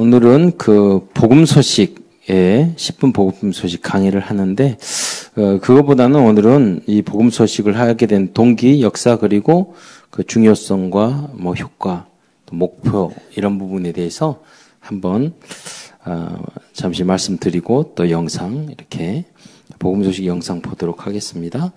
오늘은 그 복음 소식에 10분 복음 소식 강의를 하는데 어, 그거보다는 오늘은 이 복음 소식을 하게 된 동기, 역사 그리고 그 중요성과 뭐 효과, 또 목표 이런 부분에 대해서 한번 어, 잠시 말씀드리고 또 영상 이렇게 복음 소식 영상 보도록 하겠습니다.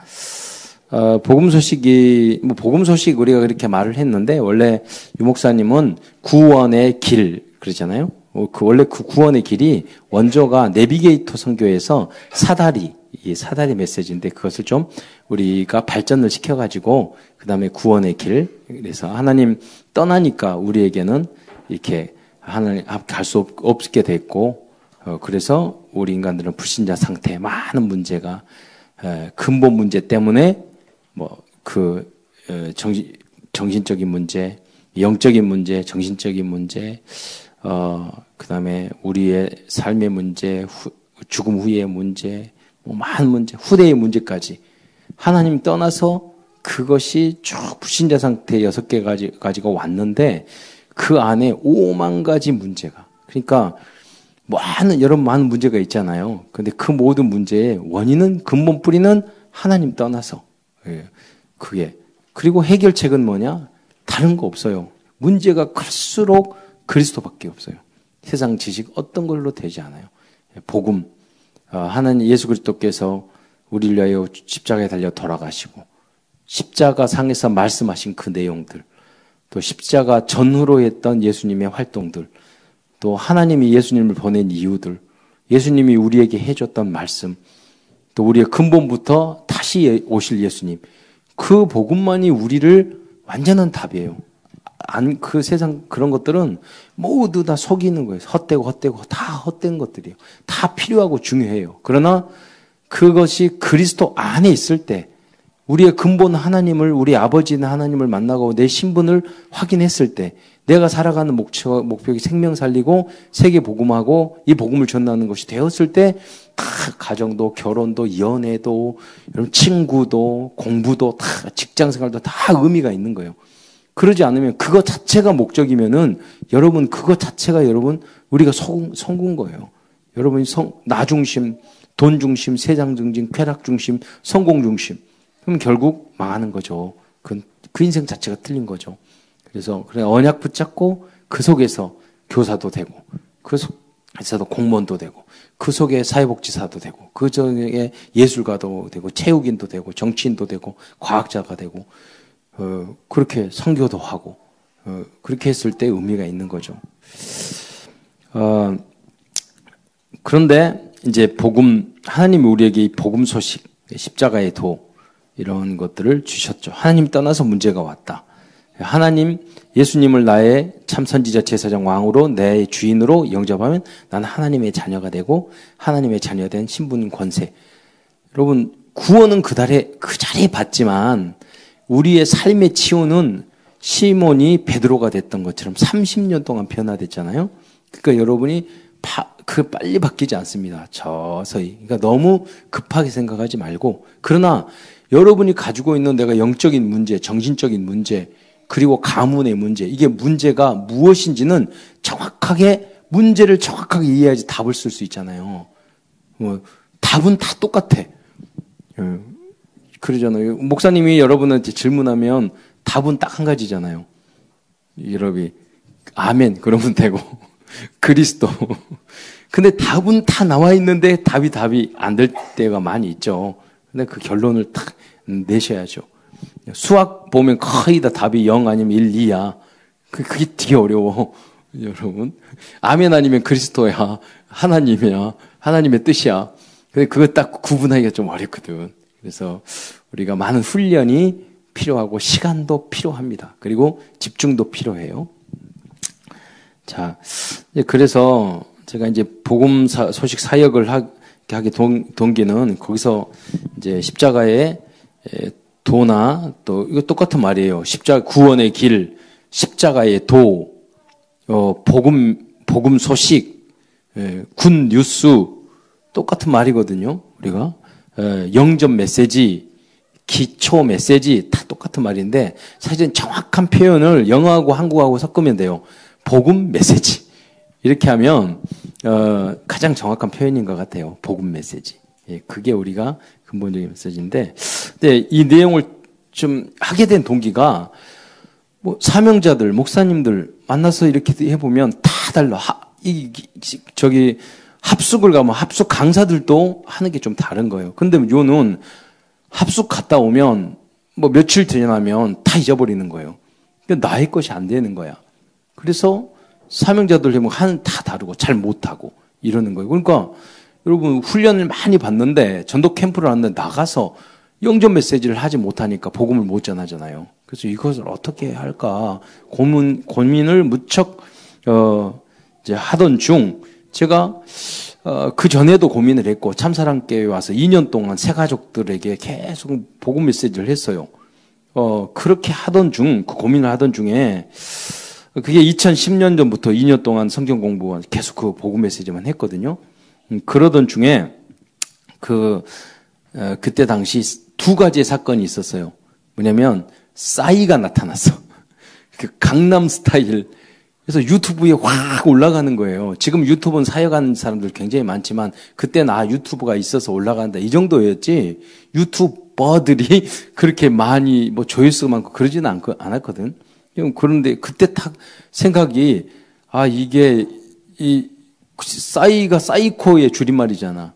어, 복음 소식이 뭐 복음 소식 우리가 그렇게 말을 했는데 원래 유 목사님은 구원의 길 그러잖아요. 어, 그 원래 그 구원의 길이 원조가 내비게이터 선교에서 사다리 이 사다리 메시지인데 그것을 좀 우리가 발전을 시켜가지고 그 다음에 구원의 길 그래서 하나님 떠나니까 우리에게는 이렇게 하나님 갈수 없게 됐고 어, 그래서 우리 인간들은 불신자 상태 많은 문제가 에, 근본 문제 때문에 뭐그 정신 정신적인 문제, 영적인 문제, 정신적인 문제, 어 그 다음에 우리의 삶의 문제, 후, 죽음 후의 문제, 뭐 많은 문제, 후대의 문제까지 하나님 떠나서 그것이 쭉 불신자 상태 여섯 개 가지 가지고 왔는데 그 안에 오만 가지 문제가 그러니까 많은 여러 많은 문제가 있잖아요. 근데 그 모든 문제의 원인은 근본 뿌리는 하나님 떠나서 예, 그게. 그리고 해결책은 뭐냐? 다른 거 없어요. 문제가 클수록 그리스도밖에 없어요. 세상 지식 어떤 걸로 되지 않아요. 예, 복음. 어, 하나님 예수 그리스도께서 우리를 위하여 십자가에 달려 돌아가시고 십자가 상에서 말씀하신 그 내용들 또 십자가 전후로 했던 예수님의 활동들 또 하나님이 예수님을 보낸 이유들 예수님이 우리에게 해줬던 말씀 또 우리의 근본부터 다시 오실 예수님. 그 복음만이 우리를 완전한 답이에요. 안, 그 세상 그런 것들은 모두 다 속이는 거예요. 헛되고 헛되고 다 헛된 것들이에요. 다 필요하고 중요해요. 그러나 그것이 그리스도 안에 있을 때 우리의 근본 하나님을 우리 아버지는 하나님을 만나고 내 신분을 확인했을 때 내가 살아가는 목표, 목표가 생명 살리고 세계 복음하고 이 복음을 전하는 것이 되었을 때 다 가정도 결혼도 연애도 여러분 친구도 공부도 다 직장 생활도 다 의미가 있는 거예요. 그러지 않으면 그것 자체가 목적이면은 여러분 그것 자체가 여러분 우리가 성, 성공 거예요. 여러분이 성, 나 중심, 돈 중심, 세상 중심, 쾌락 중심, 성공 중심. 그럼 결국 망하는 거죠. 그, 그 인생 자체가 틀린 거죠. 그래서 그래 언약 붙잡고 그 속에서 교사도 되고 그 속에서도 공무원도 되고 그 속에 사회복지사도 되고 그 속에 예술가도 되고 체육인도 되고 정치인도 되고 과학자가 되고 어, 그렇게 선교도 하고 어, 그렇게 했을 때 의미가 있는 거죠. 어, 그런데 이제 복음 하나님이 우리에게 이 복음 소식 십자가의 도 이런 것들을 주셨죠. 하나님 떠나서 문제가 왔다. 하나님 예수님을 나의 참 선지자 제사장 왕으로 내 주인으로 영접하면 나는 하나님의 자녀가 되고 하나님의 자녀된 신분 권세. 여러분 구원은 그 달에 그 자리에 받지만 우리의 삶의 치유는 시몬이 베드로가 됐던 것처럼 30년 동안 변화됐잖아요. 그러니까 여러분이 파, 그 빨리 바뀌지 않습니다. 저서히. 그러니까 너무 급하게 생각하지 말고 그러나 여러분이 가지고 있는 내가 영적인 문제, 정신적인 문제, 그리고 가문의 문제, 이게 문제가 무엇인지는 정확하게 문제를 정확하게 이해해야지 답을 쓸 수 있잖아요. 뭐 답은 다 똑같아. 예. 그러잖아요. 목사님이 여러분한테 질문하면 답은 딱 한 가지잖아요. 여러분 아멘 그러면 되고 그리스도. 근데 답은 다 나와 있는데 답이 답이 안 될 때가 많이 있죠. 근데 그 결론을 딱 내셔야죠. 수학 보면 거의 다 답이 0 아니면 1, 2야. 그, 그게 되게 어려워. 여러분. 아멘 아니면 그리스도야. 하나님이야. 하나님의 뜻이야. 근데 그거 딱 구분하기가 좀 어렵거든. 그래서 우리가 많은 훈련이 필요하고 시간도 필요합니다. 그리고 집중도 필요해요. 자, 그래서 제가 이제 복음 소식 사역을 하게 동 기는 거기서 이제 십자가에 도나 또 이거 똑같은 말이에요. 십자 구원의 길, 십자가의 도, 어, 복음 복음 소식, 예, 군 뉴스 똑같은 말이거든요. 우리가 예, 영접 메시지, 기초 메시지 다 똑같은 말인데 사실은 정확한 표현을 영어하고 한국하고 섞으면 돼요. 복음 메시지. 이렇게 하면 어, 가장 정확한 표현인 것 같아요. 복음 메시지. 예, 그게 우리가 근본적인 메시지인데, 근데 이 내용을 좀 하게 된 동기가 뭐 사명자들, 목사님들 만나서 이렇게 해보면 다 달라. 하, 이, 저기 합숙을 가면 합숙 강사들도 하는 게 좀 다른 거예요. 근데 요는 합숙 갔다 오면 뭐 며칠 지나면 다 잊어버리는 거예요. 그러니까 나의 것이 안 되는 거야. 그래서 사명자들 해보면 한 다 다르고 잘 못하고 이러는 거예요. 그러니까 여러분 훈련을 많이 받는데 전도 캠프를 하는데 나가서 영전 메시지를 하지 못하니까 복음을 못 전하잖아요. 그래서 이것을 어떻게 할까 고민 고민을 무척 어 이제 하던 중 제가 어, 그 전에도 고민을 했고 참사랑교회 와서 2년 동안 새 가족들에게 계속 복음 메시지를 했어요. 어 그렇게 하던 중 그 고민을 하던 중에 그게 2010년 전부터 2년 동안 성경 공부 계속 그 복음 메시지만 했거든요. 음, 그러던 중에 그 어, 그때 당시 두 가지의 사건이 있었어요. 뭐냐면 싸이가 나타났어. 그 강남 스타일. 그래서 유튜브에 확 올라가는 거예요. 지금 유튜브는 사역하는 사람들 굉장히 많지만 그때 나 유튜브가 있어서 올라간다 이 정도였지 유튜버들이 그렇게 많이 뭐 조회수가 많고 그러지는 않았거든. 그런데 그때 딱 생각이 아 이게 이 싸이가 사이코의 줄임말이잖아.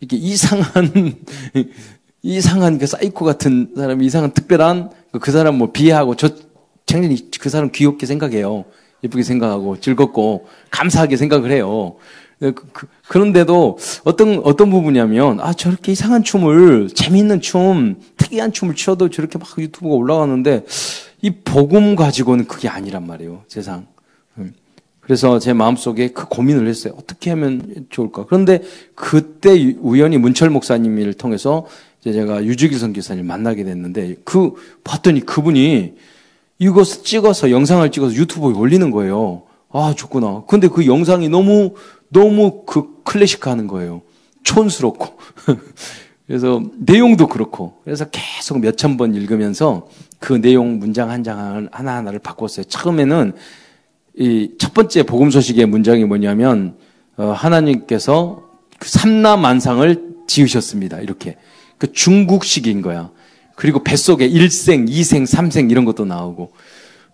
이게 이상한 이상한 그 사이코 같은 사람, 이상한 특별한 그, 그 사람 뭐 비하하고 저 굉장히 그 사람 귀엽게 생각해요. 예쁘게 생각하고 즐겁고 감사하게 생각을 해요. 그, 그, 그런데도 어떤 어떤 부분이냐면 아 저렇게 이상한 춤을 재미있는 춤, 특이한 춤을 춰도 저렇게 막 유튜브가 올라가는데 이 복음 가지고는 그게 아니란 말이에요. 세상. 음. 그래서 제 마음속에 그 고민을 했어요. 어떻게 하면 좋을까? 그런데 그때 우연히 문철 목사님을 통해서 제가 유주길 선교사님 만나게 됐는데 그 봤더니 그분이 이것을 찍어서 영상을 찍어서 유튜브에 올리는 거예요. 아, 좋구나. 근데 그 영상이 너무 너무 그 클래식하는 거예요. 촌스럽고. 그래서 내용도 그렇고. 그래서 계속 몇천 번 읽으면서 그 내용 문장 한장 하나하나를 바꿨어요. 처음에는 이 첫 번째 복음 소식의 문장이 뭐냐면 어, 하나님께서 그 삼라만상을 지으셨습니다. 이렇게. 그 중국식인 거야. 그리고 뱃속에 1생, 2생, 3생 이런 것도 나오고.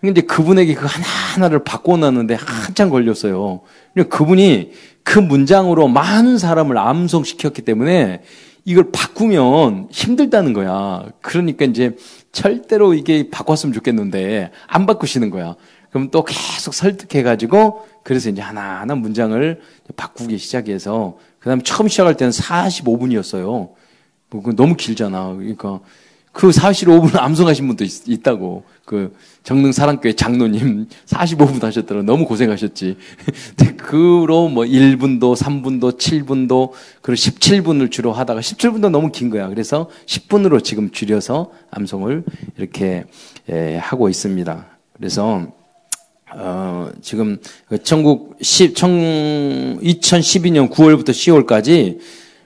근데 그분에게 그 하나하나를 바꿔놨는데 한참 걸렸어요. 그분이 그 문장으로 많은 사람을 암송시켰기 때문에 이걸 바꾸면 힘들다는 거야. 그러니까 이제 절대로 이게 바꿨으면 좋겠는데 안 바꾸시는 거야. 그럼 또 계속 설득해가지고 그래서 이제 하나하나 문장을 바꾸기 시작해서 그 다음에 처음 시작할 때는 45분이었어요. 뭐 너무 길잖아. 그러니까 그 45분 암송하신 분도 있, 다고 그 정릉 사랑교회 장로님 45분 하셨더라. 너무 고생하셨지. 그로 뭐 1분도, 3분도, 7분도, 그리고 17분을 주로 하다가 17분도 너무 긴 거야. 그래서 10분으로 지금 줄여서 암송을 이렇게 예, 하고 있습니다. 그래서 어, 지금 전국 10, 2012년 9월부터 10월까지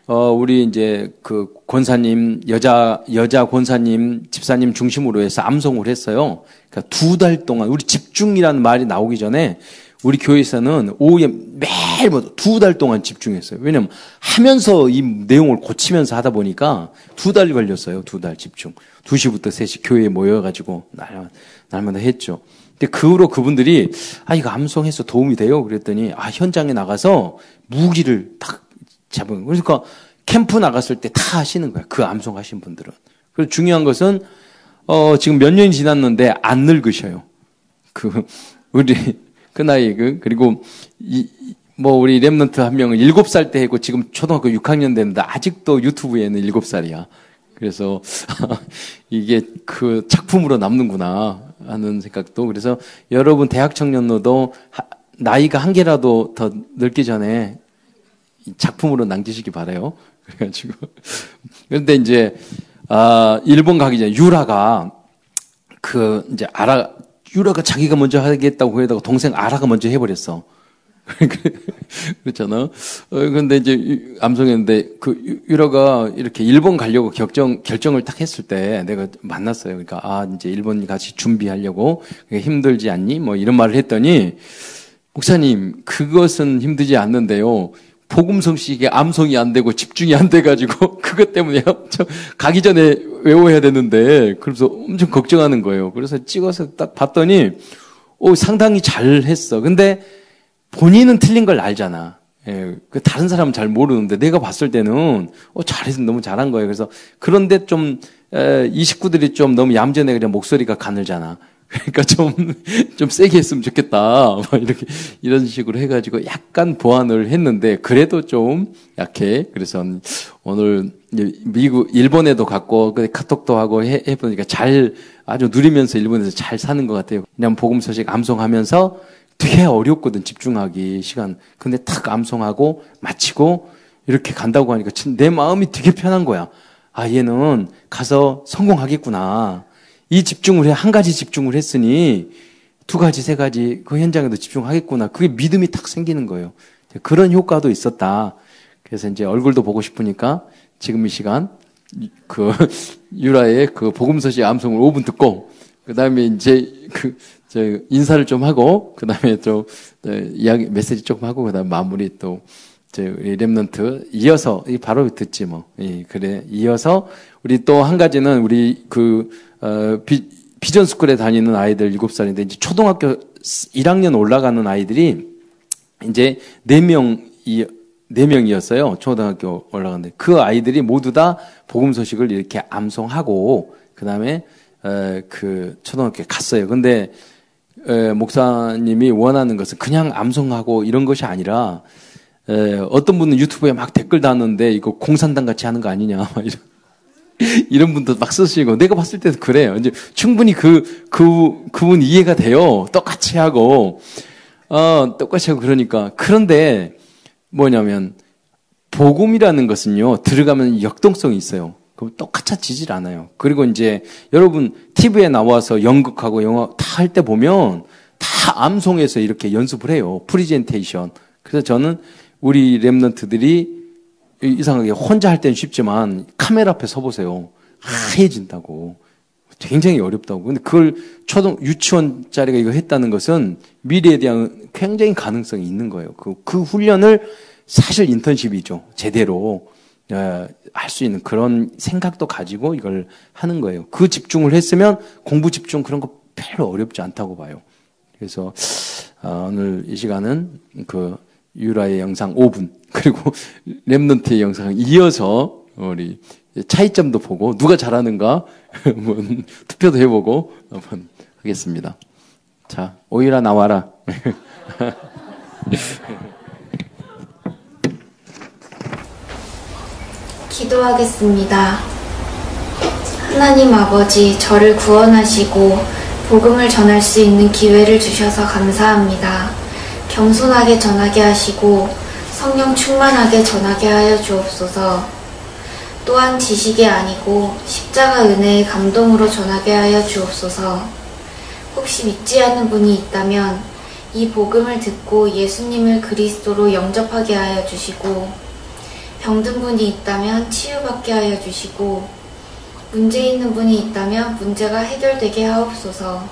어, 우리 이제 그 권사님, 여자, 여자 권사님, 집사님 중심으로 해서 암송을 했어요. 그러니까 두 달 동안, 우리 집중이라는 말이 나오기 전에 우리 교회에서는 오후에 매일 뭐두달 동안 집중했어요. 왜냐면 하면서 이 내용을 고치면서 하다 보니까 두 달 걸렸어요. 두 달 집중. 2시부터 3시 교회에 모여가지고 날, 날마다 했죠. 근데 그 후로 그분들이 아, 이거 암송해서 도움이 돼요. 그랬더니 아, 현장에 나가서 무기를 딱 잡은 그러니까 캠프 나갔을 때 다 하시는 거야. 그 암송 하신 분들은. 그리고 중요한 것은 어 지금 몇 년이 지났는데 안 늙으셔요. 그 우리 그 나이 그 그리고 이 뭐 우리 랩런트 한 명은 일곱 살 때 했고 지금 초등학교 6학년 됐는데 아직도 유튜브에는 일곱 살이야. 그래서 이게 그 작품으로 남는구나 하는 생각도 그래서 여러분 대학 청년로도 나이가 한 개라도 더 늙기 전에 작품으로 남기시기 바래요. 그래가지고 그런데 이제 아 일본 가기 전에 유라가 그 이제 아라 유라가 자기가 먼저 하겠다고 해다가 동생 아라가 먼저 해버렸어. 그렇잖아. 어, 근데 이제 암송했는데 그 유라가 이렇게 일본 가려고 결정 결정을 딱 했을 때 내가 만났어요. 그러니까 아 이제 일본 같이 준비하려고 힘들지 않니? 뭐 이런 말을 했더니 목사님, 그것은 힘들지 않는데요. 복음성식에 암송이 안 되고 집중이 안 돼가지고 그것 때문에 가기 전에 외워야 되는데 그래서 엄청 걱정하는 거예요. 그래서 찍어서 딱 봤더니 오 상당히 잘 했어. 근데 본인은 틀린 걸 알잖아. 예, 그 다른 사람은 잘 모르는데 내가 봤을 때는 어 잘해서 너무 잘한 거예요. 그래서 그런데 좀 에, 이 식구들이 좀 너무 얌전해 그냥 목소리가 가늘잖아. 그러니까 좀, 좀 세게 했으면 좋겠다. 막 이렇게, 이런 식으로 해가지고 약간 보완을 했는데, 그래도 좀 약해. 그래서 오늘 미국, 일본에도 갔고, 카톡도 하고 해, 해보니까 잘, 아주 누리면서 일본에서 잘 사는 것 같아요. 그냥 복음 소식 암송하면서 되게 어렵거든, 집중하기, 시간. 근데 탁 암송하고, 마치고, 이렇게 간다고 하니까 내 마음이 되게 편한 거야. 아, 얘는 가서 성공하겠구나. 이 집중을 해, 한 가지 집중을 했으니 두 가지, 세 가지 그 현장에도 집중하겠구나. 그게 믿음이 탁 생기는 거예요. 그런 효과도 있었다. 그래서 이제 얼굴도 보고 싶으니까 지금 이 시간 그 유라의 그 복음서시 암송을 5분 듣고 그 다음에 이제 그저 인사를 좀 하고 그 다음에 또 이야기 메시지 조금 하고 그 다음 마무리 또저 Remnant 이어서 바로 듣지 뭐. 예, 그래 이어서 우리 또 한 가지는 우리 그 어, 비, 비전 스쿨에 다니는 아이들 7살인데 이제 초등학교 1학년 올라가는 아이들이 이제 4명이 4명이었어요. 초등학교 올라가는데 그 아이들이 모두 다 복음 소식을 이렇게 암송하고 그다음에 어, 그 초등학교에 갔어요. 근데 에, 목사님이 원하는 것은 그냥 암송하고 이런 것이 아니라 에, 어떤 분은 유튜브에 막 댓글 다는데 이거 공산당 같이 하는 거 아니냐 이런 이런 분도 막 쓰시고 내가 봤을 때도 그래요. 이제 충분히 그, 그, 그분 이해가 돼요. 똑같이 하고, 어, 똑같이 하고 그러니까. 그런데 뭐냐면, 복음이라는 것은요, 들어가면 역동성이 있어요. 그럼 똑같아지질 않아요. 그리고 이제 여러분 TV에 나와서 연극하고 영화 다 할 때 보면 다 암송해서 이렇게 연습을 해요. 프리젠테이션. 그래서 저는 우리 Remnant들이 이상하게 혼자 할 때는 쉽지만 카메라 앞에 서보세요. 하얘진다고. 굉장히 어렵다고. 근데 그걸 초등, 유치원짜리가 이거 했다는 것은 미래에 대한 굉장히 가능성이 있는 거예요. 그, 그 훈련을 사실 인턴십이죠. 제대로. 어, 할수 있는 그런 생각도 가지고 이걸 하는 거예요. 그 집중을 했으면 공부 집중 그런 거 별로 어렵지 않다고 봐요. 그래서 어, 오늘 이 시간은 그 유라의 영상 5분 그리고 랩런트의 영상 이어서 우리 차이점도 보고 누가 잘하는가 한번 투표도 해보고 한번 하겠습니다. 자 오이라 나와라. 기도하겠습니다. 하나님 아버지, 저를 구원하시고 복음을 전할 수 있는 기회를 주셔서 감사합니다. 겸손하게 전하게 하시고 성령 충만하게 전하게 하여 주옵소서. 또한 지식이 아니고 십자가 은혜의 감동으로 전하게 하여 주옵소서. 혹시 믿지 않는 분이 있다면 이 복음을 듣고 예수님을 그리스도로 영접하게 하여 주시고 병든 분이 있다면 치유받게 하여 주시고 문제 있는 분이 있다면 문제가 해결되게 하옵소서.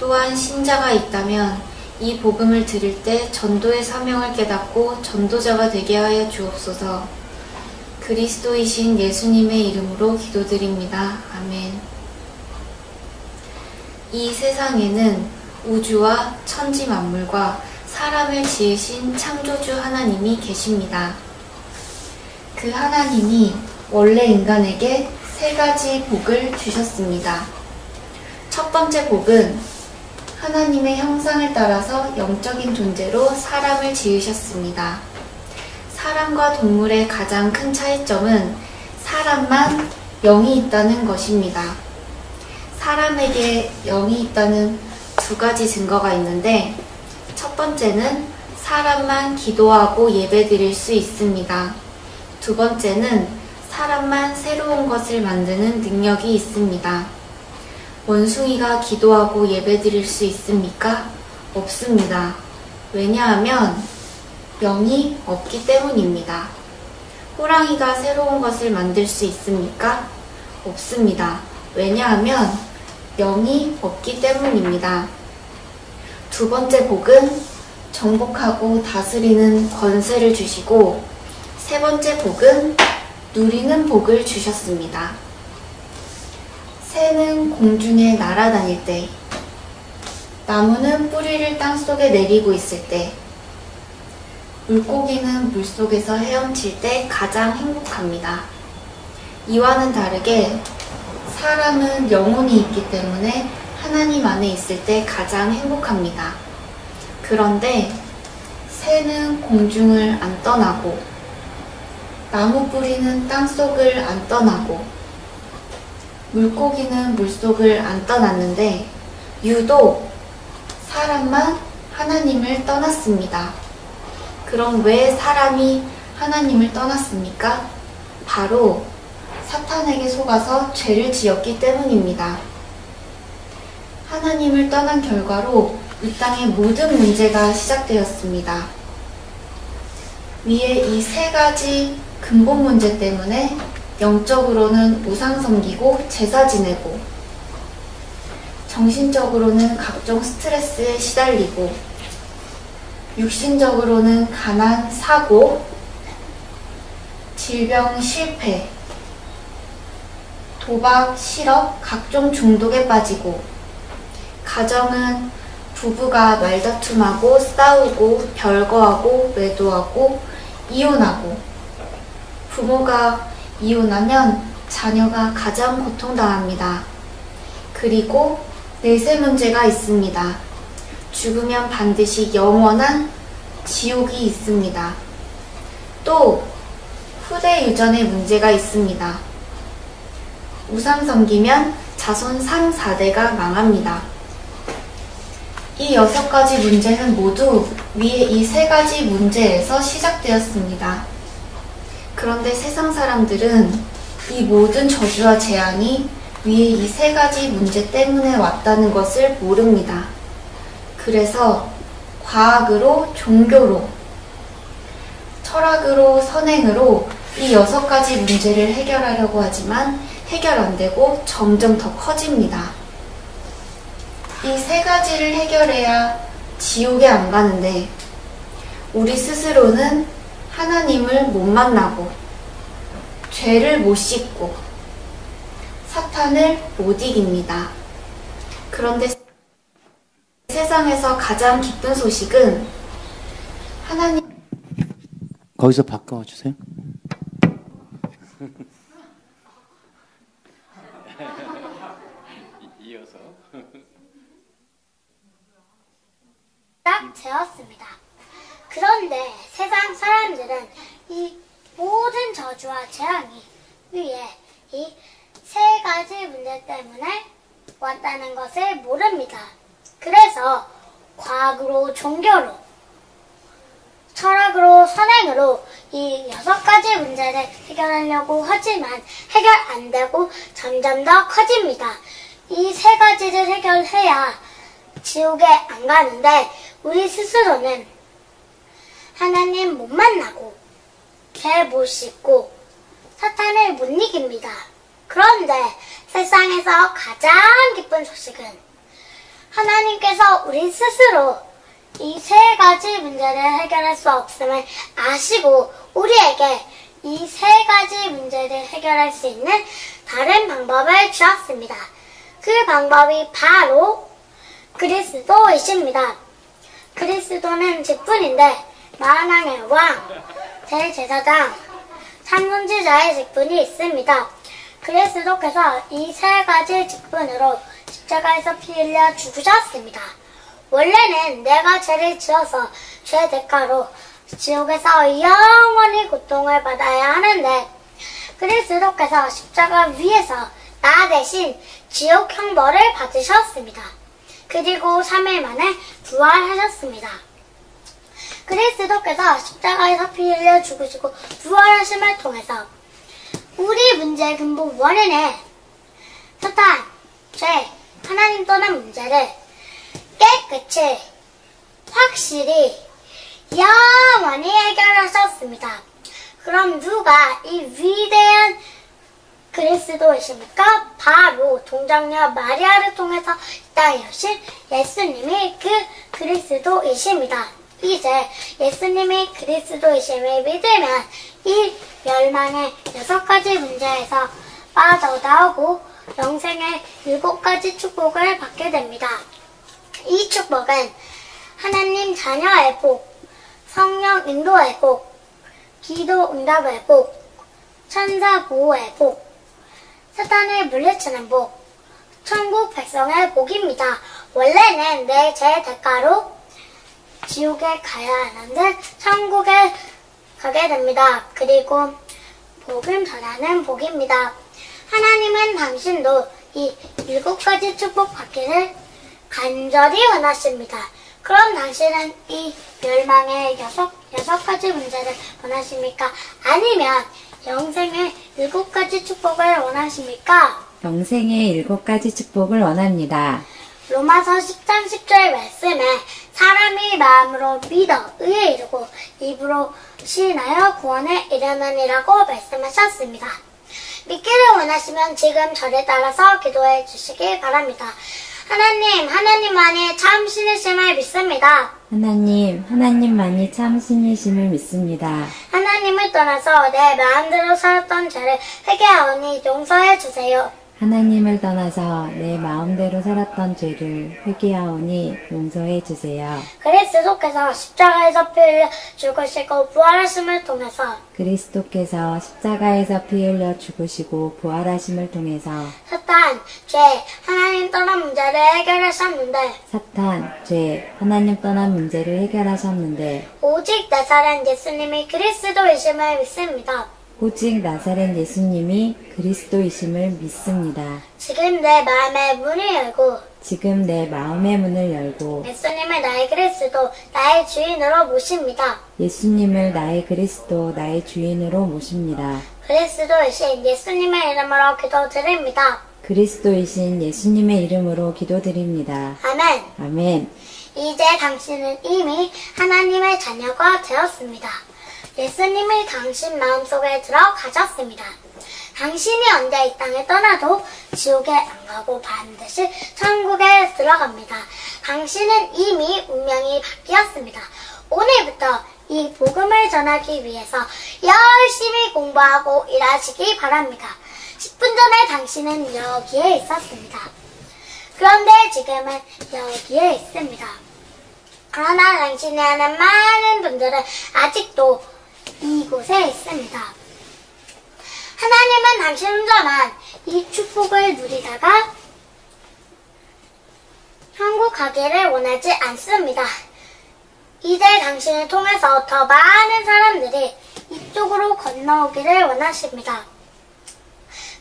또한 신자가 있다면 이 복음을 들을 때 전도의 사명을 깨닫고 전도자가 되게 하여 주옵소서. 그리스도이신 예수님의 이름으로 기도드립니다. 아멘. 이 세상에는 우주와 천지 만물과 사람을 지으신 창조주 하나님이 계십니다. 그 하나님이 원래 인간에게 세 가지 복을 주셨습니다. 첫 번째 복은 하나님의 형상을 따라서 영적인 존재로 사람을 지으셨습니다. 사람과 동물의 가장 큰 차이점은 사람만 영이 있다는 것입니다. 사람에게 영이 있다는 두 가지 증거가 있는데 첫 번째는 사람만 기도하고 예배 드릴 수 있습니다. 두 번째는 사람만 새로운 것을 만드는 능력이 있습니다. 원숭이가 기도하고 예배드릴 수 있습니까? 없습니다. 왜냐하면 영이 없기 때문입니다. 호랑이가 새로운 것을 만들 수 있습니까? 없습니다. 왜냐하면 영이 없기 때문입니다. 두 번째 복은 정복하고 다스리는 권세를 주시고 세 번째 복은 누리는 복을 주셨습니다. 새는 공중에 날아다닐 때, 나무는 뿌리를 땅 속에 내리고 있을 때, 물고기는 물 속에서 헤엄칠 때 가장 행복합니다. 이와는 다르게 사람은 영혼이 있기 때문에 하나님 안에 있을 때 가장 행복합니다. 그런데 새는 공중을 안 떠나고 나무 뿌리는 땅 속을 안 떠나고 물고기는 물 속을 안 떠났는데 유독 사람만 하나님을 떠났습니다. 그럼 왜 사람이 하나님을 떠났습니까? 바로 사탄에게 속아서 죄를 지었기 때문입니다. 하나님을 떠난 결과로 이 땅의 모든 문제가 시작되었습니다. 위에 이 세 가지 근본 문제 때문에 영적으로는 우상 섬기고 제사 지내고 정신적으로는 각종 스트레스에 시달리고 육신적으로는 가난, 사고, 질병, 실패, 도박, 실업, 각종 중독에 빠지고 가정은 부부가 말다툼하고 싸우고 별거하고 외도하고 이혼하고 부모가 이혼하면 자녀가 가장 고통당합니다. 그리고 내세 문제가 있습니다. 죽으면 반드시 영원한 지옥이 있습니다. 또 후대 유전의 문제가 있습니다. 우상 섬기면 자손 3, 4대가 망합니다. 이 여섯 가지 문제는 모두 위에 이 세 가지 문제에서 시작되었습니다. 그런데 세상 사람들은 이 모든 저주와 재앙이 위에 이 세 가지 문제 때문에 왔다는 것을 모릅니다. 그래서 과학으로, 종교로, 철학으로, 선행으로 이 여섯 가지 문제를 해결하려고 하지만 해결 안 되고 점점 더 커집니다. 이 세 가지를 해결해야 지옥에 안 가는데 우리 스스로는 하나님을 못 만나고 죄를 못 씻고 사탄을 못 이깁니다. 그런데 세상에서 가장 기쁜 소식은 하나님 거기서 바꿔 주세요. 이어서 딱 재었습니다. 그런데 세상 사람들은 이 모든 저주와 재앙이 위에 이 세 가지 문제 때문에 왔다는 것을 모릅니다. 그래서 과학으로 종교로 철학으로 선행으로 이 여섯 가지 문제를 해결하려고 하지만 해결 안 되고 점점 더 커집니다. 이 세 가지를 해결해야 지옥에 안 가는데 우리 스스로는 하나님 못 만나고 죄못 씻고 사탄을 못 이깁니다. 그런데 세상에서 가장 기쁜 소식은 하나님께서 우리 스스로 이 세 가지 문제를 해결할 수 없음을 아시고 우리에게 이 세 가지 문제를 해결할 수 있는 다른 방법을 주었습니다. 그 방법이 바로 그리스도이십니다. 그리스도는 직분인데 만왕의 왕, 대제사장, 삼문지자의 직분이 있습니다. 그리스도께서 이 세 가지 직분으로 십자가에서 피 흘려 죽으셨습니다. 원래는 내가 죄를 지어서 죄 대가로 지옥에서 영원히 고통을 받아야 하는데 그리스도께서 십자가 위에서 나 대신 지옥 형벌을 받으셨습니다. 그리고 3일 만에 부활하셨습니다. 그리스도께서 십자가에서 피 흘려 죽으시고 부활하심을 통해서 우리 문제의 근본 원인의 사탄, 죄, 하나님 떠난 문제를 깨끗이 확실히 영원히 해결하셨습니다. 그럼 누가 이 위대한 그리스도이십니까? 바로 동정녀 마리아를 통해서 이 땅에 오신 예수님이 그 그리스도이십니다. 이제 예수님이 그리스도이심을 믿으면 이 멸망의 여섯 가지 문제에서 빠져나오고 영생의 일곱 가지 축복을 받게 됩니다. 이 축복은 하나님 자녀의 복, 성령 인도의 복, 기도 응답의 복, 천사 보호의 복, 사탄을 물리치는 복, 천국 백성의 복입니다. 원래는 내죄 대가로 지옥에 가야 하는데 천국에 가게 됩니다. 그리고 복을 전하는 복입니다. 하나님은 당신도 이 일곱 가지 축복 받기를 간절히 원하십니다. 그럼 당신은 이 멸망의 여섯, 여섯 가지 문제를 원하십니까? 아니면 영생의 일곱 가지 축복을 원하십니까? 영생의 일곱 가지 축복을 원합니다. 로마서 10장 10절 말씀에 사람이 마음으로 믿어 의에 이르고 입으로 시인하여 구원에 이르느니라고 말씀하셨습니다. 믿기를 원하시면 지금 저를 따라서 기도해 주시기 바랍니다. 하나님, 하나님만이 참 신이심을 믿습니다. 하나님, 하나님만이 참 신이심을 믿습니다. 하나님을 떠나서 내 마음대로 살았던 죄를 회개하오니 용서해 주세요. 하나님을 떠나서 내 마음대로 살았던 죄를 회개하오니 용서해 주세요. 그리스도께서 십자가에서 피 흘려 죽으시고 부활하심을 통해서 그리스도께서 십자가에서 피 흘려 죽으시고 부활하심을 통해서 사탄, 죄, 하나님 떠난 문제를 해결하셨는데 사탄, 죄, 하나님 떠난 문제를 해결하셨는데 오직 나사렛 예수님이 그리스도이심을 믿습니다. 오직 나사렛 예수님이 그리스도이심을 믿습니다. 지금 내 마음의 문을 열고 지금 내 마음의 문을 열고 예수님을 나의 그리스도, 나의 주인으로 모십니다. 예수님을 나의 그리스도, 나의 주인으로 모십니다. 그리스도이신 예수님의 이름으로 기도드립니다. 그리스도이신 예수님의 이름으로 기도드립니다. 아멘. 아멘. 이제 당신은 이미 하나님의 자녀가 되었습니다. 예수님이 당신 마음속에 들어가셨습니다. 당신이 언제 이 땅을 떠나도 지옥에 안 가고 반드시 천국에 들어갑니다. 당신은 이미 운명이 바뀌었습니다. 오늘부터 이 복음을 전하기 위해서 열심히 공부하고 일하시기 바랍니다. 10분 전에 당신은 여기에 있었습니다. 그런데 지금은 여기에 있습니다. 그러나 당신이 아는 많은 분들은 아직도 이곳에 있습니다. 하나님은 당신 혼자만 이 축복을 누리다가 천국 가기를 원하지 않습니다. 이제 당신을 통해서 더 많은 사람들이 이쪽으로 건너오기를 원하십니다.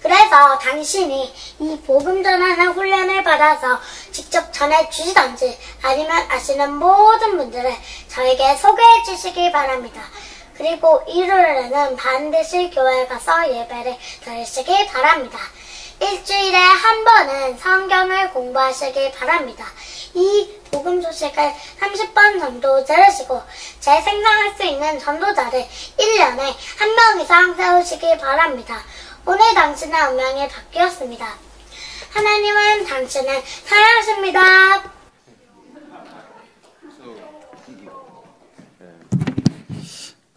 그래서 당신이 이 복음 전하는 훈련을 받아서 직접 전해 주시던지 아니면 아시는 모든 분들을 저에게 소개해 주시기 바랍니다. 그리고 일요일에는 반드시 교회 가서 예배를 드리시기 바랍니다. 일주일에 한 번은 성경을 공부하시기 바랍니다. 이 복음 소식을 30번 정도 들으시고 재생성할 수 있는 전도자를 1년에 한 명 이상 세우시기 바랍니다. 오늘 당신의 운명이 바뀌었습니다. 하나님은 당신을 사랑하십니다.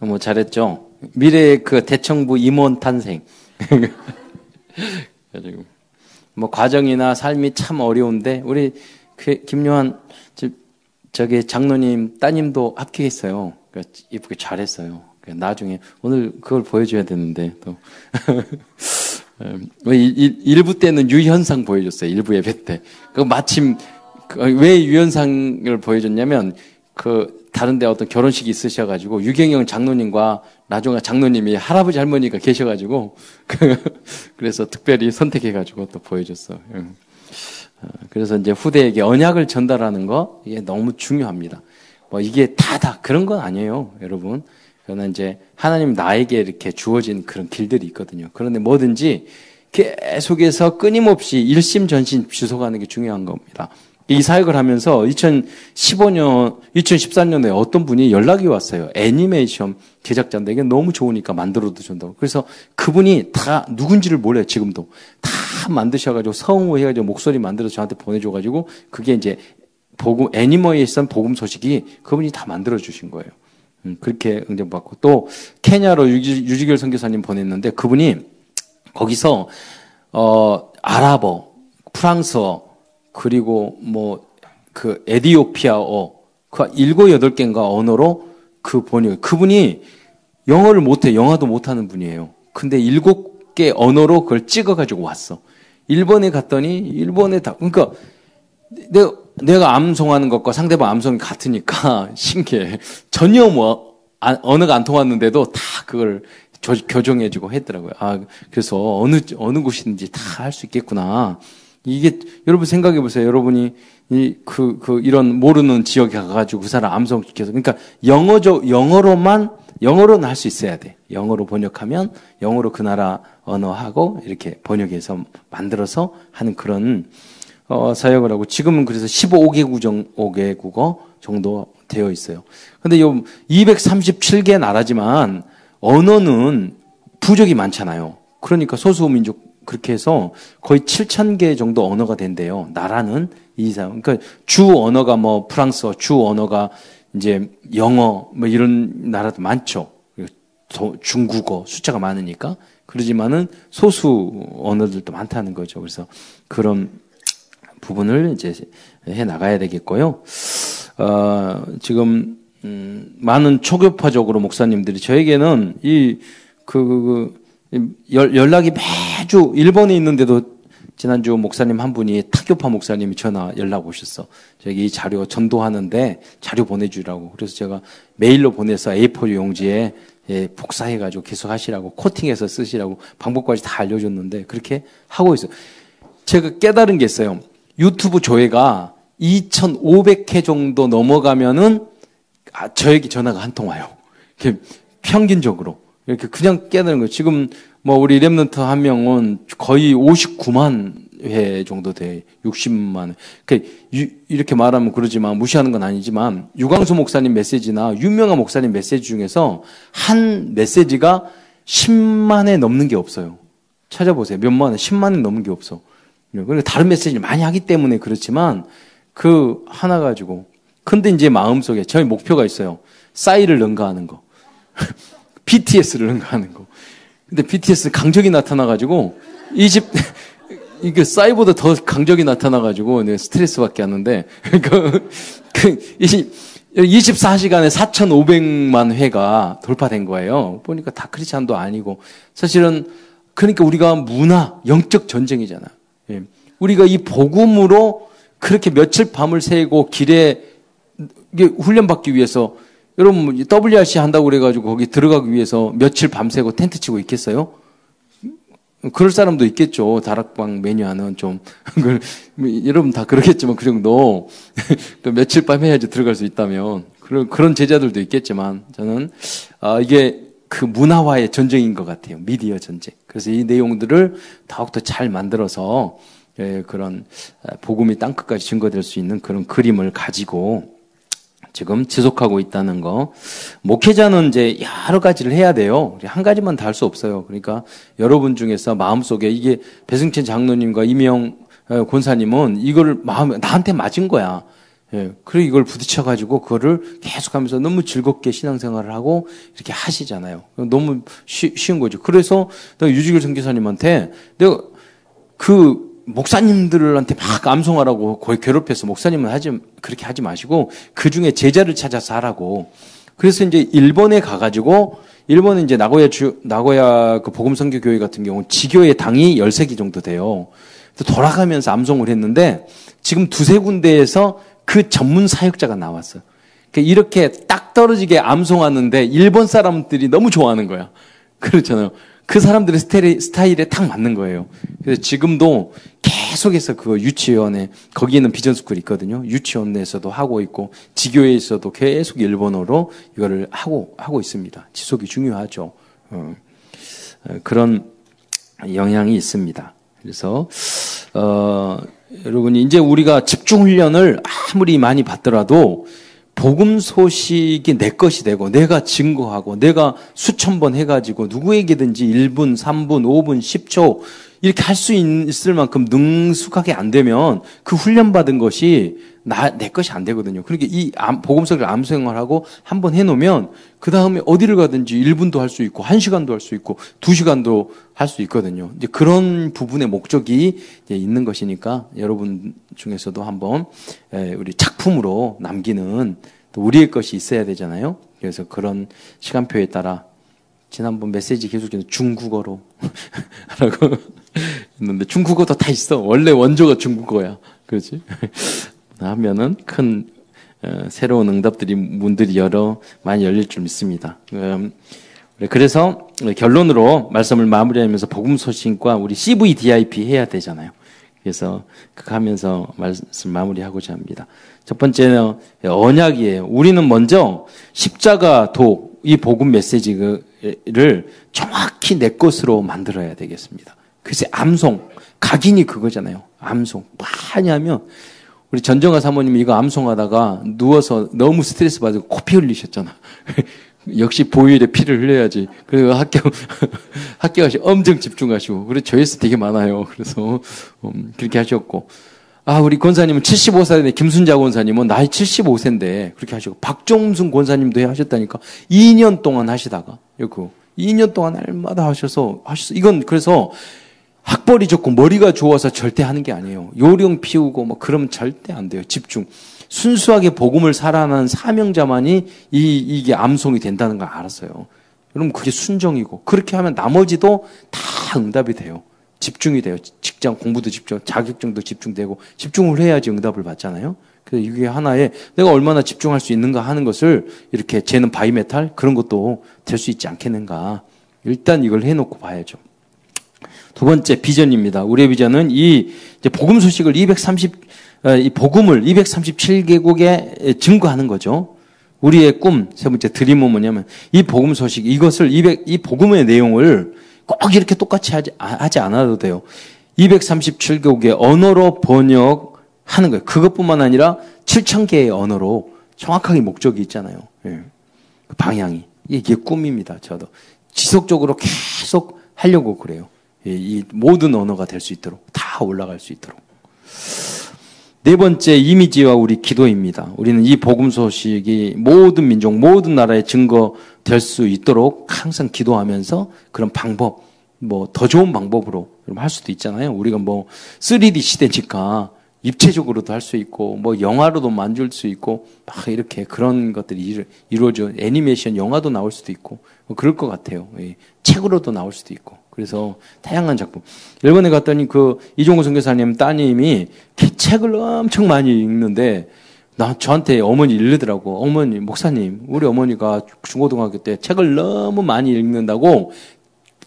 뭐 잘했죠. 미래의 그 대청부 임원 탄생. 가지고 뭐 과정이나 삶이 참 어려운데 우리 그 김요한 저기 장로님 따님도 합격했어요. 그러니까 이쁘게 잘했어요. 그러니까 나중에 오늘 그걸 보여줘야 되는데 또 뭐 일부 때는 유현상 보여줬어요. 일부 예배 때. 그 마침 그왜 유현상을 보여줬냐면 그 다른데 어떤 결혼식이 있으셔가지고 유경영 장로님과 나중에 장로님이 할아버지 할머니가 계셔가지고 그래서 특별히 선택해가지고 또 보여줬어. 어, 그래서 이제 후대에게 언약을 전달하는 거 이게 너무 중요합니다. 뭐 이게 다다 그런 건 아니에요, 여러분. 그러나 이제 하나님 나에게 이렇게 주어진 그런 길들이 있거든요. 그런데 뭐든지 계속해서 끊임없이 일심전심 주소가는 게 중요한 겁니다. 이 사역을 하면서 2015년, 2014년에 어떤 분이 연락이 왔어요. 애니메이션 제작자인데 이게 너무 좋으니까 만들어도 준다고. 그래서 그분이 다 누군지를 몰라요, 지금도. 다 만드셔가지고 성우 해가지고 목소리 만들어서 저한테 보내줘가지고 그게 이제 복음 애니머에선 복음 소식이 그분이 다 만들어 주신 거예요. 음, 그렇게 응접받고 또 케냐로 유지, 유지결 선교사님 보냈는데 그분이 거기서 어 아랍어, 프랑스어 그리고 뭐 그 에디오피아어 그 일곱 여덟 개인가 언어로 그 번역 그분이 영어를 못해 영화도 못하는 분이에요. 근데 일곱 개 언어로 그걸 찍어가지고 왔어. 일본에 갔더니 일본에 다 그러니까 내가 내가 암송하는 것과 상대방 암송이 같으니까 신기해. 전혀 뭐 아, 언어가 안 통했는데도 다 그걸 조, 교정해주고 했더라고요. 아 그래서 어느 어느 곳인지 다 할 수 있겠구나. 이게 여러분 생각해 보세요. 여러분이 이그그 그 이런 모르는 지역에 가가지고 그 사람 암송 시켜서 그러니까 영어죠 영어로만 영어로는 할 수 있어야 돼. 영어로 번역하면 영어로 그 나라 언어하고 이렇게 번역해서 만들어서 하는 그런 어, 사역을 하고 지금은 그래서 15개국 정, 5개국어 정도 되어 있어요. 근데 요 237개 나라지만 언어는 부족이 많잖아요. 그러니까 소수민족 그렇게 해서 거의 7천 개 정도 언어가 된대요. 나라는 이상. 그러니까 주 언어가 뭐 프랑스어, 주 언어가 이제 영어 뭐 이런 나라도 많죠. 중국어 숫자가 많으니까 그러지만은 소수 언어들도 많다는 거죠. 그래서 그런 부분을 이제 해 나가야 되겠고요. 어, 지금 음, 많은 초교파적으로 목사님들이 저에게는 이 그, 그, 그 연락이 매주 일본에 있는데도 지난주 목사님 한 분이 타교파 목사님이 전화 연락 오셨어. 저기 이 자료 전도하는데 자료 보내주라고. 그래서 제가 메일로 보내서 A4 용지에 예, 복사해가지고 계속 하시라고 코팅해서 쓰시라고 방법까지 다 알려줬는데 그렇게 하고 있어요. 제가 깨달은 게 있어요. 유튜브 조회가 2,500회 정도 넘어가면은 아, 저에게 전화가 한 통 와요. 평균적으로 이렇게 그냥 깨달은 거예요. 지금 뭐 우리 랩런트 한 명은 거의 59만 회 정도 돼. 60만. 그 이렇게 말하면 그러지만 무시하는 건 아니지만 유광수 목사님 메시지나 유명한 목사님 메시지 중에서 한 메시지가 10만 회 넘는 게 없어요. 찾아보세요. 몇만 회, 10만 회 넘는 게 없어. 그러니까 다른 메시지를 많이 하기 때문에 그렇지만 그 하나 가지고 근데 이제 마음속에 저희 목표가 있어요. 싸이를 능가하는 거. BTS를 능가하는 거. 근데 BTS 강적이 나타나가지고 이집 이게 싸이보다 더 강적이 나타나가지고 내 스트레스 받게 하는데 그, 그 24시간에 4,500만 회가 돌파된 거예요. 보니까 다 크리스찬도 아니고 사실은 그러니까 우리가 문화 영적 전쟁이잖아. 예. 우리가 이 복음으로 그렇게 며칠 밤을 새고 길에 훈련받기 위해서 여러분 WRC 한다고 그래가지고 거기 들어가기 위해서 며칠 밤새고 텐트 치고 있겠어요? 그럴 사람도 있겠죠. 다락방 매니아는 좀 여러분 다 그러겠지만 그 정도 며칠 밤 해야지 들어갈 수 있다면 그런 그런 제자들도 있겠지만 저는 아 이게 그 문화화의 전쟁인 것 같아요. 미디어 전쟁. 그래서 이 내용들을 더욱더 잘 만들어서 예, 그런 복음이 땅끝까지 증거될 수 있는 그런 그림을 가지고 지금 지속하고 있다는 거. 목회자는 이제 여러 가지를 해야 돼요. 한 가지만 다 할 수 없어요. 그러니까 여러분 중에서 마음속에 이게 배승찬 장로님과 이명 어, 권사님은 이걸 마음에 나한테 맞은 거야. 예. 그리고 이걸 부딪혀가지고 그거를 계속하면서 너무 즐겁게 신앙생활을 하고 이렇게 하시잖아요. 너무 쉬, 쉬운 거죠. 그래서 내가 유지길 선교사님한테 내가 그 목사님들한테 막 암송하라고 거의 괴롭혀서 목사님은 하지 그렇게 하지 마시고 그 중에 제자를 찾아서 하라고. 그래서 이제 일본에 가가지고 일본은 이제 나고야 주 나고야 그 복음 선교 교회 같은 경우 지교의 당이 13개 정도 돼요. 돌아가면서 암송을 했는데 지금 두세 군데에서 그 전문 사역자가 나왔어요. 그러니까 이렇게 딱 떨어지게 암송하는데 일본 사람들이 너무 좋아하는 거야. 그렇잖아요. 그 사람들의 스타일에, 스타일에 딱 맞는 거예요. 그래서 지금도 계속해서 그 유치원에, 거기에는 비전스쿨이 있거든요. 유치원에서도 하고 있고, 지교에서도 계속 일본어로 이거를 하고, 하고 있습니다. 지속이 중요하죠. 어, 어 그런 영향이 있습니다. 그래서, 어, 여러분이 이제 우리가 집중 훈련을 아무리 많이 받더라도 복음 소식이 내 것이 되고 내가 증거하고 내가 수천 번 해가지고 누구에게든지 1분, 3분, 5분, 10초 이렇게 할 수 있을 만큼 능숙하게 안 되면 그 훈련받은 것이 나, 내 것이 안 되거든요. 그러니까 이 복음서를 암송을 하고 한 번 해놓으면 그 다음에 어디를 가든지 1분도 할 수 있고 1시간도 할 수 있고 2시간도 할 수 있거든요. 이제 그런 부분의 목적이 있는 것이니까 여러분 중에서도 한번 우리 작품으로 남기는 또 우리의 것이 있어야 되잖아요. 그래서 그런 시간표에 따라 지난번 메시지 계속 중국어로 하라고 했는데 중국어도 다 있어. 원래 원조가 중국어야. 그렇지? 하면은 큰 어, 새로운 응답들이 문들이 열어 많이 열릴 줄 믿습니다. 음, 그래서 결론으로 말씀을 마무리하면서 복음 소식과 우리 CVDIP 해야 되잖아요. 그래서 그거 하면서 말씀 마무리하고자 합니다. 첫 번째는 언약이에요. 우리는 먼저 십자가 도, 이 복음 메시지를 정확히 내 것으로 만들어야 되겠습니다. 그래서 암송, 각인이 그거잖아요. 암송. 많이 하면 우리 전정아 사모님이 이거 암송하다가 누워서 너무 스트레스 받고 코피 흘리셨잖아. 역시 보일에 피를 흘려야지. 그리고 학교, 학교 가시 엄청 집중하시고. 그래서 조회수 되게 많아요. 그래서, 음, 그렇게 하셨고. 아, 우리 권사님은 75살인데, 김순자 권사님은 나이 75세인데, 그렇게 하시고. 박종순 권사님도 하셨다니까. 2년 동안 하시다가, 이거. 2년 동안 날마다 하셔서, 하셔서, 이건 그래서, 학벌이 좋고 머리가 좋아서 절대 하는 게 아니에요. 요령 피우고 뭐 그러면 절대 안 돼요. 집중. 순수하게 복음을 살아나는 사명자만이 이, 이게 암송이 된다는 걸 알았어요. 여러분 그게 순정이고 그렇게 하면 나머지도 다 응답이 돼요. 집중이 돼요. 직장 공부도 집중, 자격증도 집중되고 집중을 해야지 응답을 받잖아요. 그래서 이게 하나의 내가 얼마나 집중할 수 있는가 하는 것을 이렇게 재는 바이메탈 그런 것도 될 수 있지 않겠는가. 일단 이걸 해놓고 봐야죠. 두 번째 비전입니다. 우리의 비전은 이 복음 소식을 230, 어, 이 복음을 237개국에 증거하는 거죠. 우리의 꿈, 세 번째 dream은 뭐냐면 이 복음 소식, 이것을 200, 이 복음의 내용을 꼭 이렇게 똑같이 하지, 하지 않아도 돼요. 237개국의 언어로 번역하는 거예요. 그것뿐만 아니라 7,000개의 언어로 정확하게 목적이 있잖아요. 예. 그 방향이. 이게 꿈입니다. 저도. 지속적으로 계속 하려고 그래요. 이 모든 언어가 될 수 있도록 다 올라갈 수 있도록. 네 번째 이미지와 우리 기도입니다. 우리는 이 복음 소식이 모든 민족, 모든 나라에 증거 될 수 있도록 항상 기도하면서 그런 방법, 뭐 더 좋은 방법으로 할 수도 있잖아요. 우리가 뭐 3D 시대니까 입체적으로도 할 수 있고 뭐 영화로도 만들 수 있고 막 이렇게 그런 것들이 이루어져 애니메이션 영화도 나올 수도 있고 뭐 그럴 것 같아요. 책으로도 나올 수도 있고 그래서 다양한 작품. 일본에 갔더니 그 이종호 선교사님 따님이 책을 엄청 많이 읽는데 나 저한테 어머니 읽으더라고. 어머니 목사님 우리 어머니가 중고등학교 때 책을 너무 많이 읽는다고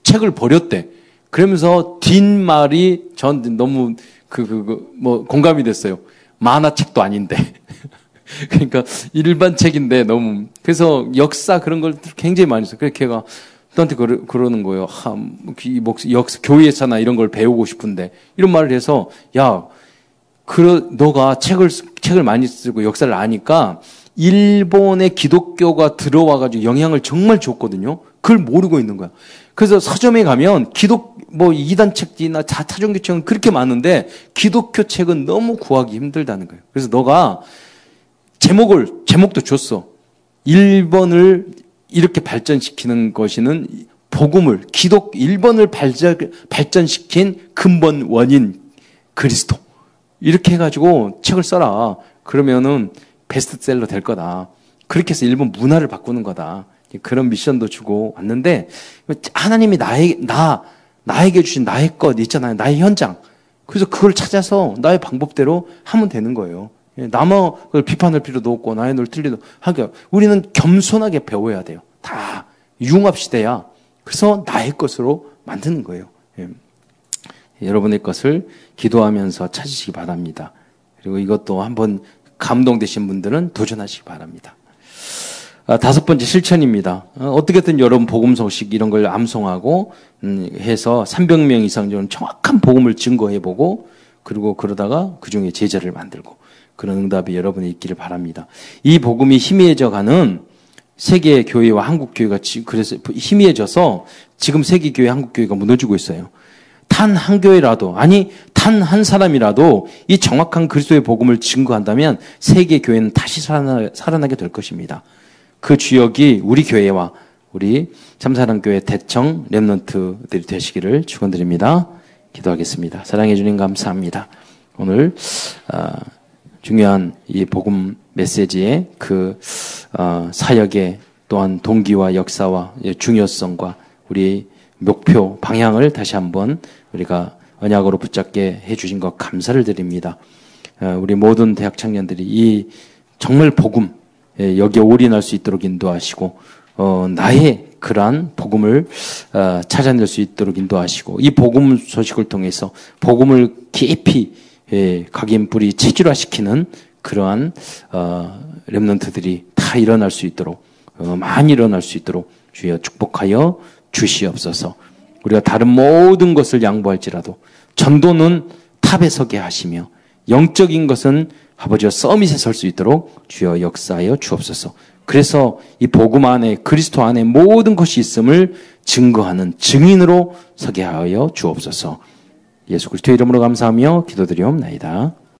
책을 버렸대. 그러면서 뒷말이 저한테 너무 그, 그, 그, 뭐, 공감이 됐어요. 만화책도 아닌데. 그러니까 일반 책인데 너무. 그래서 역사 그런 걸 굉장히 많이 써요. 그래서 걔가 저한테 그러, 그러는 거예요. 하, 역, 교회에서나 이런 걸 배우고 싶은데. 이런 말을 해서, 야, 그, 너가 책을, 책을 많이 쓰고 역사를 아니까 일본의 기독교가 들어와가지고 영향을 정말 줬거든요. 그걸 모르고 있는 거야. 그래서 서점에 가면 기독, 뭐 이단 책이나 자타종교 책은 그렇게 많은데 기독교 책은 너무 구하기 힘들다는 거예요. 그래서 너가 제목을, 제목도 줬어. 1번을 이렇게 발전시키는 것이는 복음을 기독 1번을 발전, 시킨 근본 원인 그리스도. 이렇게 해가지고 책을 써라. 그러면은 베스트셀러 될 거다. 그렇게 해서 일본 문화를 바꾸는 거다. 그런 미션도 주고 왔는데 하나님이 나의 나 나에게 주신 나의 것 있잖아요. 나의 현장. 그래서 그걸 찾아서 나의 방법대로 하면 되는 거예요. 예, 남을 비판할 필요도 없고 나의 널 틀리도 하게 우리는 겸손하게 배워야 돼요. 다 융합 시대야. 그래서 나의 것으로 만드는 거예요. 예. 여러분의 것을 기도하면서 찾으시기 바랍니다. 그리고 이것도 한번 감동되신 분들은 도전하시기 바랍니다. 아, 다섯 번째 실천입니다. 어, 어떻게든 여러분 복음 소식 이런 걸 암송하고 음, 해서 300명 이상 좀 정확한 복음을 증거해보고 그리고 그러다가 그 중에 제자를 만들고 그런 응답이 여러분이 있기를 바랍니다. 이 복음이 희미해져 가는 세계 교회와 한국 교회가 그래서 희미해져서 지금 세계 교회, 한국 교회가 무너지고 있어요. 단 한 교회라도 아니 단 한 사람이라도 이 정확한 그리스도의 복음을 증거한다면 세계 교회는 다시 살아나, 살아나게 될 것입니다. 그 주역이 우리 교회와 우리 참사랑 교회 대청 렘넌트들이 되시기를 축원드립니다. 기도하겠습니다. 사랑해 주님 감사합니다. 오늘 어, 중요한 이 복음 메시지의 그 어, 사역의 또한 동기와 역사와 중요성과 우리 목표 방향을 다시 한번 우리가 언약으로 붙잡게 해주신 것 감사를 드립니다. 어, 우리 모든 대학 청년들이 이 정말 복음 예, 여기에 올인할 수 있도록 인도하시고 어, 나의 그러한 복음을 어, 찾아낼 수 있도록 인도하시고 이 복음 소식을 통해서 복음을 깊이 예, 각인 뿌리 체질화시키는 그러한 어, 렘넌트들이 다 일어날 수 있도록 어, 많이 일어날 수 있도록 주여 축복하여 주시옵소서. 우리가 다른 모든 것을 양보할지라도 전도는 탑에 서게 하시며 영적인 것은 아버지와 서밋에 설 수 있도록 주여 역사하여 주옵소서. 그래서 이 복음 안에 그리스도 안에 모든 것이 있음을 증거하는 증인으로 서게 하여 주옵소서. 예수 그리스도의 이름으로 감사하며 기도드리옵나이다.